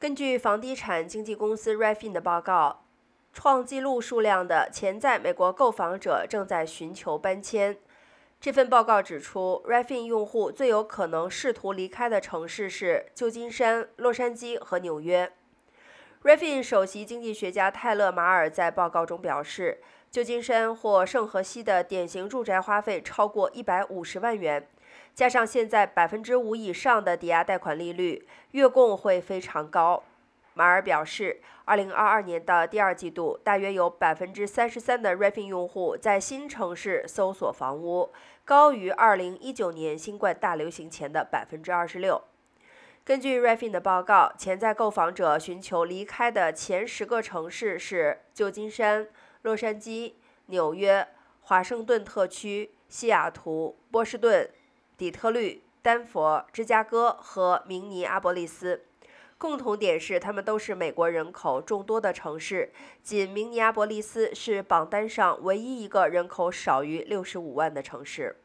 根据房地产经纪公司 Refin 的报告，创纪录数量的潜在美国购房者正在寻求搬迁。这份报告指出，Refin 用户最有可能试图离开的城市是旧金山、洛杉矶和纽约。Refin 首席经济学家泰勒·马尔在报告中表示，旧金山或圣荷西的典型住宅花费超过一百五十万元。加上现在百分之五以上的抵押贷款利率，月供会非常高。马尔表示，二零二二年的第二季度，大约有百分之三十三的 Refin 用户在新城市搜索房屋，高于二零一九年新冠大流行前的百分之二十六。根据 Refin 的报告，潜在购房者寻求离开的前十个城市是旧金山、洛杉矶、纽约、华盛顿特区、西雅图、波士顿。底特律、丹佛、芝加哥和明尼阿波利斯，共同点是他们都是美国人口众多的城市。仅明尼阿波利斯是榜单上唯一一个人口少于六十五万的城市。